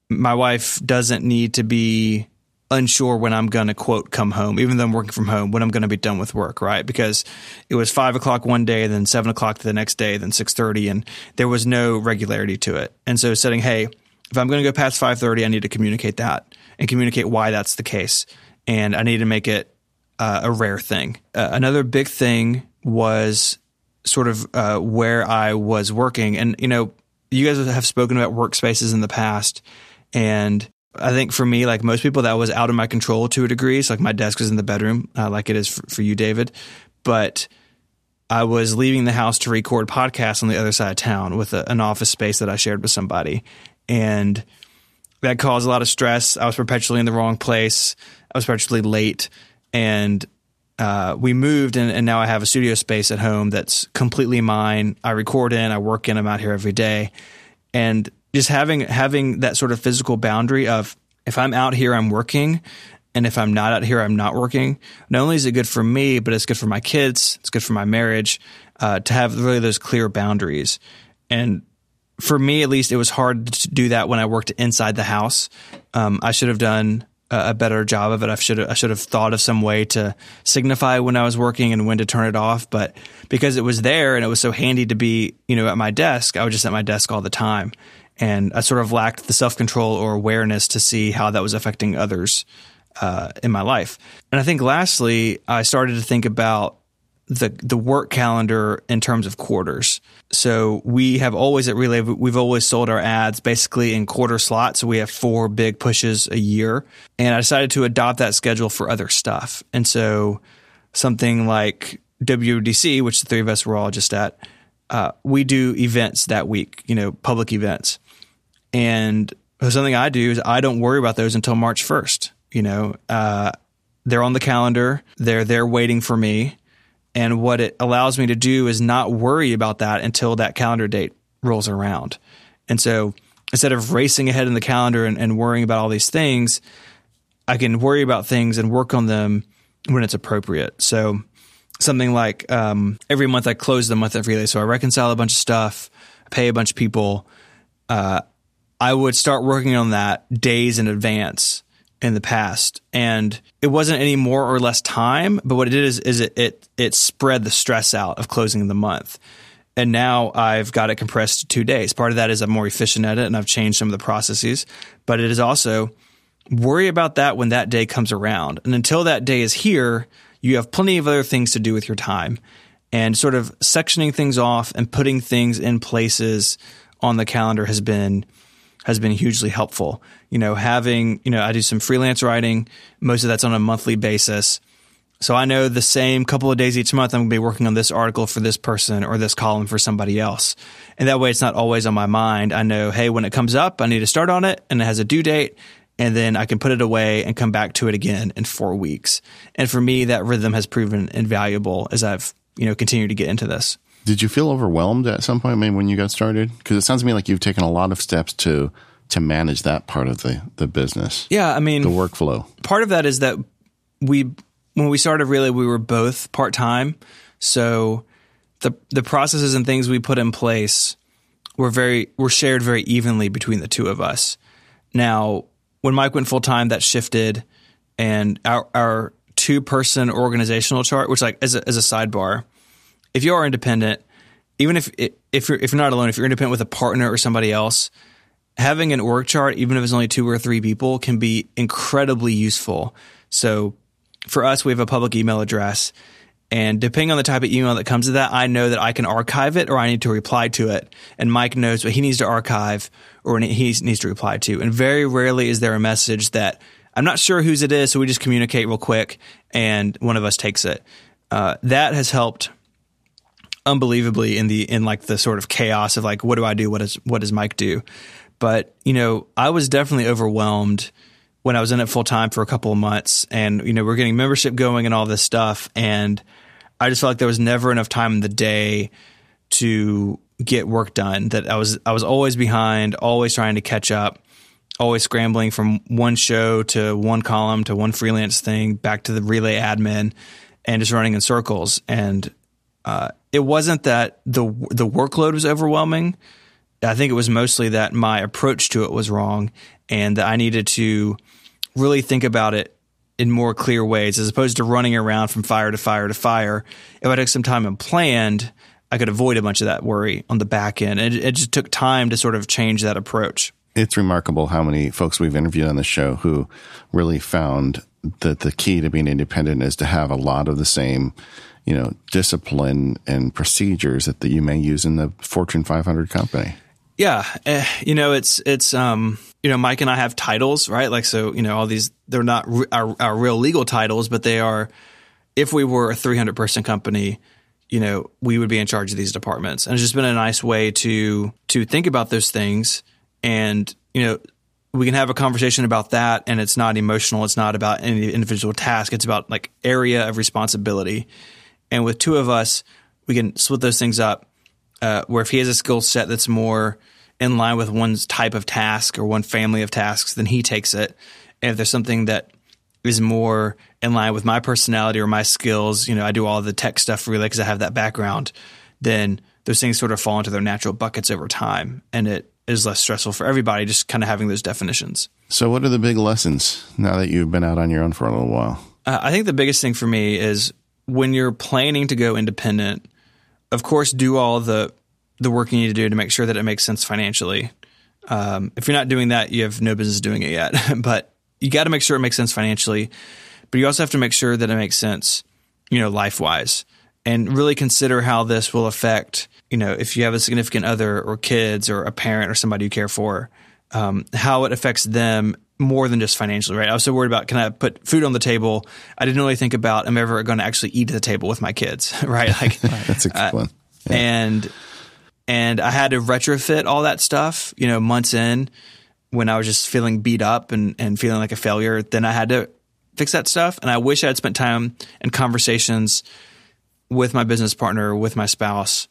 my wife doesn't need to be unsure when I'm going to quote come home, even though I'm working from home, when I'm going to be done with work, right? Because it was five o'clock one day, then seven o'clock the next day, then six thirty, and there was no regularity to it. And so setting, hey, if I'm going to go past five thirty, I need to communicate that and communicate why that's the case, and I need to make it uh, a rare thing. Uh, another big thing was sort of uh, where I was working, and you know, you guys have spoken about workspaces in the past, and I think for me, like most people, that was out of my control to a degree. So like my desk was in the bedroom, uh, like it is for, for, you, David. But I was leaving the house to record podcasts on the other side of town with a, an office space that I shared with somebody, and that caused a lot of stress. I was perpetually in the wrong place. I was perpetually late, and uh, we moved, and, and now I have a studio space at home that's completely mine. I record in, I work in, I'm out here every day, and just having having that sort of physical boundary of if I'm out here, I'm working, and if I'm not out here, I'm not working. Not only is it good for me, but it's good for my kids. It's good for my marriage uh, to have really those clear boundaries. And for me, at least, it was hard to do that when I worked inside the house. Um, I should have done a better job of it. I should have, I should have thought of some way to signify when I was working and when to turn it off. But because it was there and it was so handy to be, you know, at my desk, I was just at my desk all the time and I sort of lacked the self control or awareness to see how that was affecting others uh, in my life. And I think lastly, I started to think about the the work calendar in terms of quarters. So we have always at Relay we've always sold our ads basically in quarter slots. So we have four big pushes a year, and I decided to adopt that schedule for other stuff. And so something like WWDC, which the three of us were all just at, uh, we do events that week. You know, public events, and something I do is I don't worry about those until March first. You know, uh, they're on the calendar. They're there waiting for me and what it allows me to do is not worry about that until that calendar date rolls around. And so instead of racing ahead in the calendar and, and worrying about all these things, I can worry about things and work on them when it's appropriate. So something like um, every month I close the month at Relay. So I reconcile a bunch of stuff, pay a bunch of people. Uh, I would start working on that days in advance in the past, and it wasn't any more or less time. But what it did is, is it, it it spread the stress out of closing the month. And now I've got it compressed to two days. Part of that is I'm more efficient at it, and I've changed some of the processes. But it is also worry about that when that day comes around. And until that day is here, you have plenty of other things to do with your time. And sort of sectioning things off and putting things in places on the calendar has been has been hugely helpful. You know, having, you know, I do some freelance writing. Most of that's on a monthly basis. So I know the same couple of days each month I'm going to be working on this article for this person or this column for somebody else. And that way it's not always on my mind. I know, hey, when it comes up, I need to start on it and it has a due date and then I can put it away and come back to it again in 4 weeks. And for me that rhythm has proven invaluable as I've, you know, continued to get into this. Did you feel overwhelmed at some point I mean, when you got started? Because it sounds to me like you've taken a lot of steps to to manage that part of the the business. Yeah, I mean the workflow. Part of that is that we when we started really we were both part time, so the the processes and things we put in place were very were shared very evenly between the two of us. Now, when Myke went full time, that shifted, and our our two person organizational chart, which like as a, as a sidebar if you are independent, even if if you're if you're not alone, if you're independent with a partner or somebody else, having an org chart, even if it's only two or three people, can be incredibly useful. So for us, we have a public email address. And depending on the type of email that comes to that, I know that I can archive it or I need to reply to it. And Myke knows what he needs to archive or he needs to reply to. And very rarely is there a message that I'm not sure whose it is, so we just communicate real quick and one of us takes it. Uh, that has helped unbelievably in the in like the sort of chaos of like what do I do? What does what does Myke do? But you know, I was definitely overwhelmed when I was in it full time for a couple of months, and you know, we're getting membership going and all this stuff, and I just felt like there was never enough time in the day to get work done. That I was I was always behind, always trying to catch up, always scrambling from one show to one column to one freelance thing back to the relay admin, and just running in circles. And uh, it wasn't that the the workload was overwhelming. I think it was mostly that my approach to it was wrong, and that I needed to really think about it in more clear ways, as opposed to running around from fire to fire to fire. If I took some time and planned, I could avoid a bunch of that worry on the back end. It, it just took time to sort of change that approach. It's remarkable how many folks we've interviewed on the show who really found that the key to being independent is to have a lot of the same you know, discipline and procedures that, that you may use in the Fortune 500 company. Yeah, uh, you know, it's it's um, you know, Myke and I have titles, right? Like, so you know, all these they're not our, our real legal titles, but they are. If we were a 300 person company, you know, we would be in charge of these departments, and it's just been a nice way to to think about those things, and you know, we can have a conversation about that, and it's not emotional. It's not about any individual task. It's about like area of responsibility and with two of us, we can split those things up. Uh, where if he has a skill set that's more in line with one's type of task or one family of tasks, then he takes it. And if there's something that is more in line with my personality or my skills, you know, I do all the tech stuff really because I have that background, then those things sort of fall into their natural buckets over time. And it is less stressful for everybody just kind of having those definitions. So, what are the big lessons now that you've been out on your own for a little while? Uh, I think the biggest thing for me is when you're planning to go independent, of course, do all the the work you need to do to make sure that it makes sense financially. Um, if you're not doing that, you have no business doing it yet. but you got to make sure it makes sense financially. But you also have to make sure that it makes sense, you know, life wise. and really consider how this will affect, you know, if you have a significant other or kids or a parent or somebody you care for, um, how it affects them more than just financially, right? I was so worried about can I put food on the table? I didn't really think about am I ever going to actually eat at the table with my kids, right? Like That's a good uh, one. Yeah. and and I had to retrofit all that stuff, you know, months in when I was just feeling beat up and, and feeling like a failure. Then I had to fix that stuff. And I wish I had spent time and conversations with my business partner, with my spouse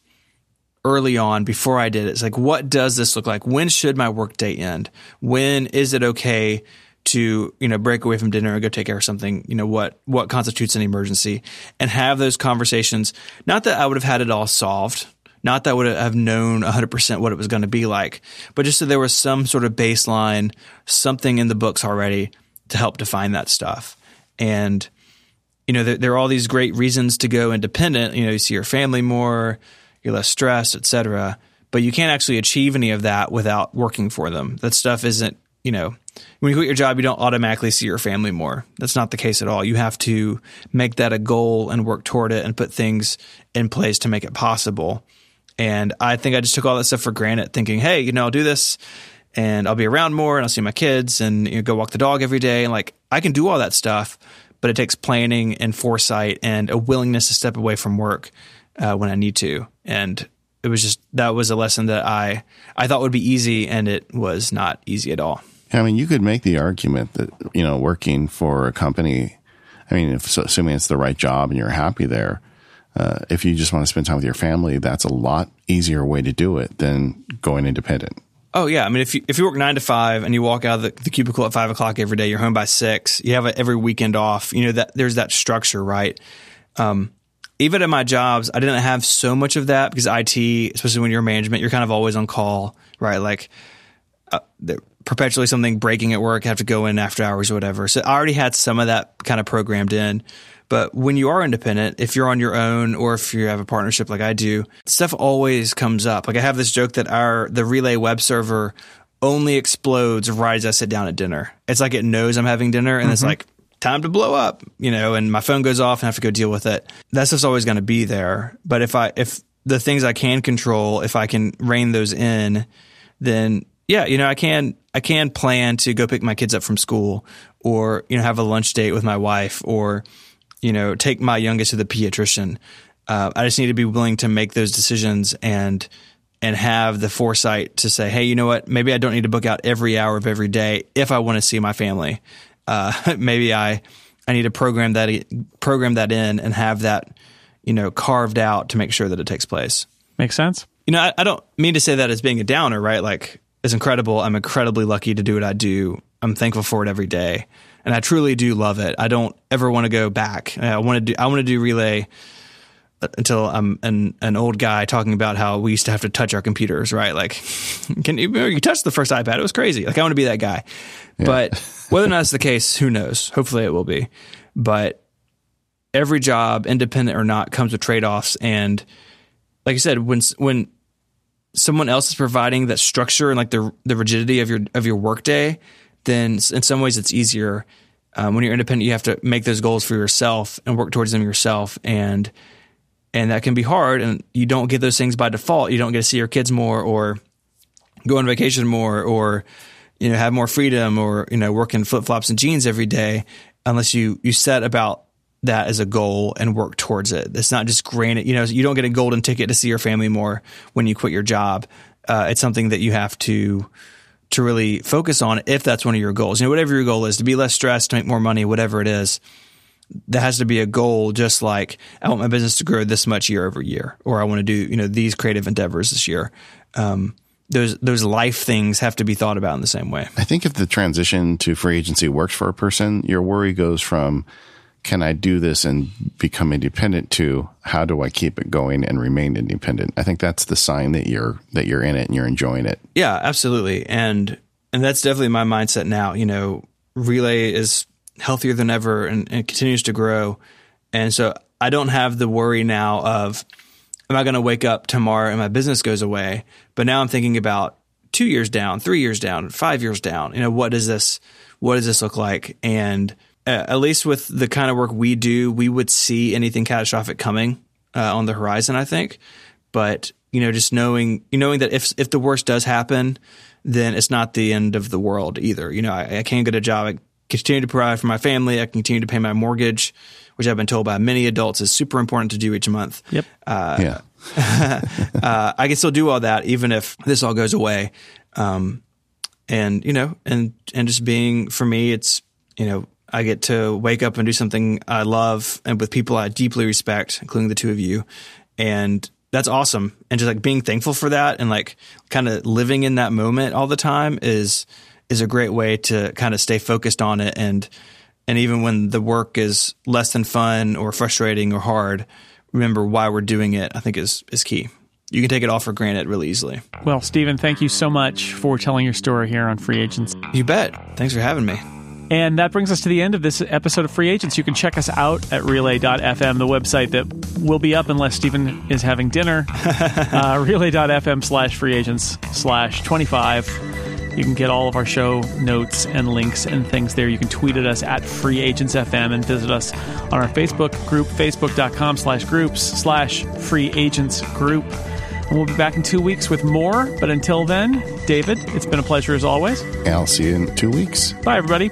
early on before I did it. It's like, what does this look like? When should my work day end? When is it okay to, you know, break away from dinner and go take care of something? You know, what, what constitutes an emergency and have those conversations. Not that I would have had it all solved. Not that I would have known 100% what it was going to be like, but just so there was some sort of baseline, something in the books already to help define that stuff. And, you know, there, there are all these great reasons to go independent. You know, you see your family more, you're less stressed, et cetera. But you can't actually achieve any of that without working for them. That stuff isn't, you know, when you quit your job, you don't automatically see your family more. That's not the case at all. You have to make that a goal and work toward it and put things in place to make it possible. And I think I just took all that stuff for granted, thinking, hey, you know, I'll do this and I'll be around more and I'll see my kids and you know, go walk the dog every day. And like, I can do all that stuff, but it takes planning and foresight and a willingness to step away from work uh, when I need to. And it was just, that was a lesson that I, I thought would be easy and it was not easy at all. I mean, you could make the argument that, you know, working for a company, I mean, if, so, assuming it's the right job and you're happy there, uh, if you just want to spend time with your family, that's a lot easier way to do it than going independent. Oh yeah, I mean if you if you work nine to five and you walk out of the, the cubicle at five o'clock every day, you're home by six. You have a, every weekend off. You know that there's that structure, right? Um, even at my jobs, I didn't have so much of that because IT, especially when you're management, you're kind of always on call, right? Like uh, perpetually something breaking at work, have to go in after hours or whatever. So I already had some of that kind of programmed in. But when you are independent, if you're on your own or if you have a partnership like I do, stuff always comes up. Like I have this joke that our the relay web server only explodes right as I sit down at dinner. It's like it knows I'm having dinner and mm-hmm. it's like time to blow up, you know, and my phone goes off and I have to go deal with it. That's just always going to be there. But if I if the things I can control, if I can rein those in, then yeah, you know, I can I can plan to go pick my kids up from school or you know have a lunch date with my wife or you know, take my youngest to the pediatrician. Uh, I just need to be willing to make those decisions and and have the foresight to say, hey, you know what? Maybe I don't need to book out every hour of every day if I want to see my family. Uh, maybe I I need to program that program that in and have that you know carved out to make sure that it takes place. Makes sense. You know, I, I don't mean to say that as being a downer, right? Like it's incredible. I'm incredibly lucky to do what I do. I'm thankful for it every day and I truly do love it. I don't ever want to go back. I want to do I want to do relay until I'm an an old guy talking about how we used to have to touch our computers, right? Like, can you you touch the first iPad? It was crazy. Like, I want to be that guy. Yeah. But whether or not that's the case, who knows? Hopefully, it will be. But every job, independent or not, comes with trade offs. And like I said, when when someone else is providing that structure and like the the rigidity of your of your workday, then in some ways it's easier. Um, when you're independent, you have to make those goals for yourself and work towards them yourself, and and that can be hard. And you don't get those things by default. You don't get to see your kids more, or go on vacation more, or you know have more freedom, or you know work in flip flops and jeans every day, unless you you set about that as a goal and work towards it. It's not just granted. You know, you don't get a golden ticket to see your family more when you quit your job. Uh, it's something that you have to to really focus on if that's one of your goals. You know, whatever your goal is, to be less stressed, to make more money, whatever it is, that has to be a goal. Just like I want my business to grow this much year over year, or I want to do you know these creative endeavors this year. Um, those those life things have to be thought about in the same way. I think if the transition to free agency works for a person, your worry goes from can I do this and become independent to how do I keep it going and remain independent? I think that's the sign that you're that you're in it and you're enjoying it. Yeah, absolutely. And and that's definitely my mindset now. You know, relay is healthier than ever and, and continues to grow. And so I don't have the worry now of am I going to wake up tomorrow and my business goes away? But now I'm thinking about two years down, three years down, five years down. You know, what does this what does this look like? And uh, at least with the kind of work we do, we would see anything catastrophic coming uh, on the horizon. I think, but you know, just knowing you knowing that if if the worst does happen, then it's not the end of the world either. You know, I, I can get a job. I continue to provide for my family. I continue to pay my mortgage, which I've been told by many adults is super important to do each month. Yep. Uh, yeah. uh, I can still do all that even if this all goes away. Um, and you know, and and just being for me, it's you know, I get to wake up and do something I love and with people I deeply respect, including the two of you, and that's awesome. And just like being thankful for that and like kind of living in that moment all the time is is a great way to kind of stay focused on it and and even when the work is less than fun or frustrating or hard, remember why we're doing it. I think is is key. You can take it all for granted really easily. Well, Stephen, thank you so much for telling your story here on Free Agents. You bet. Thanks for having me. And that brings us to the end of this episode of Free Agents. You can check us out at relay.fm, the website that will be up unless Stephen is having dinner. uh, relay.fm slash free agents slash 25. You can get all of our show notes and links and things there. You can tweet at us at Free Agents FM and visit us on our Facebook group, facebook.com slash groups slash free agents group. And we'll be back in two weeks with more. But until then, David, it's been a pleasure as always. And I'll see you in two weeks. Bye, everybody.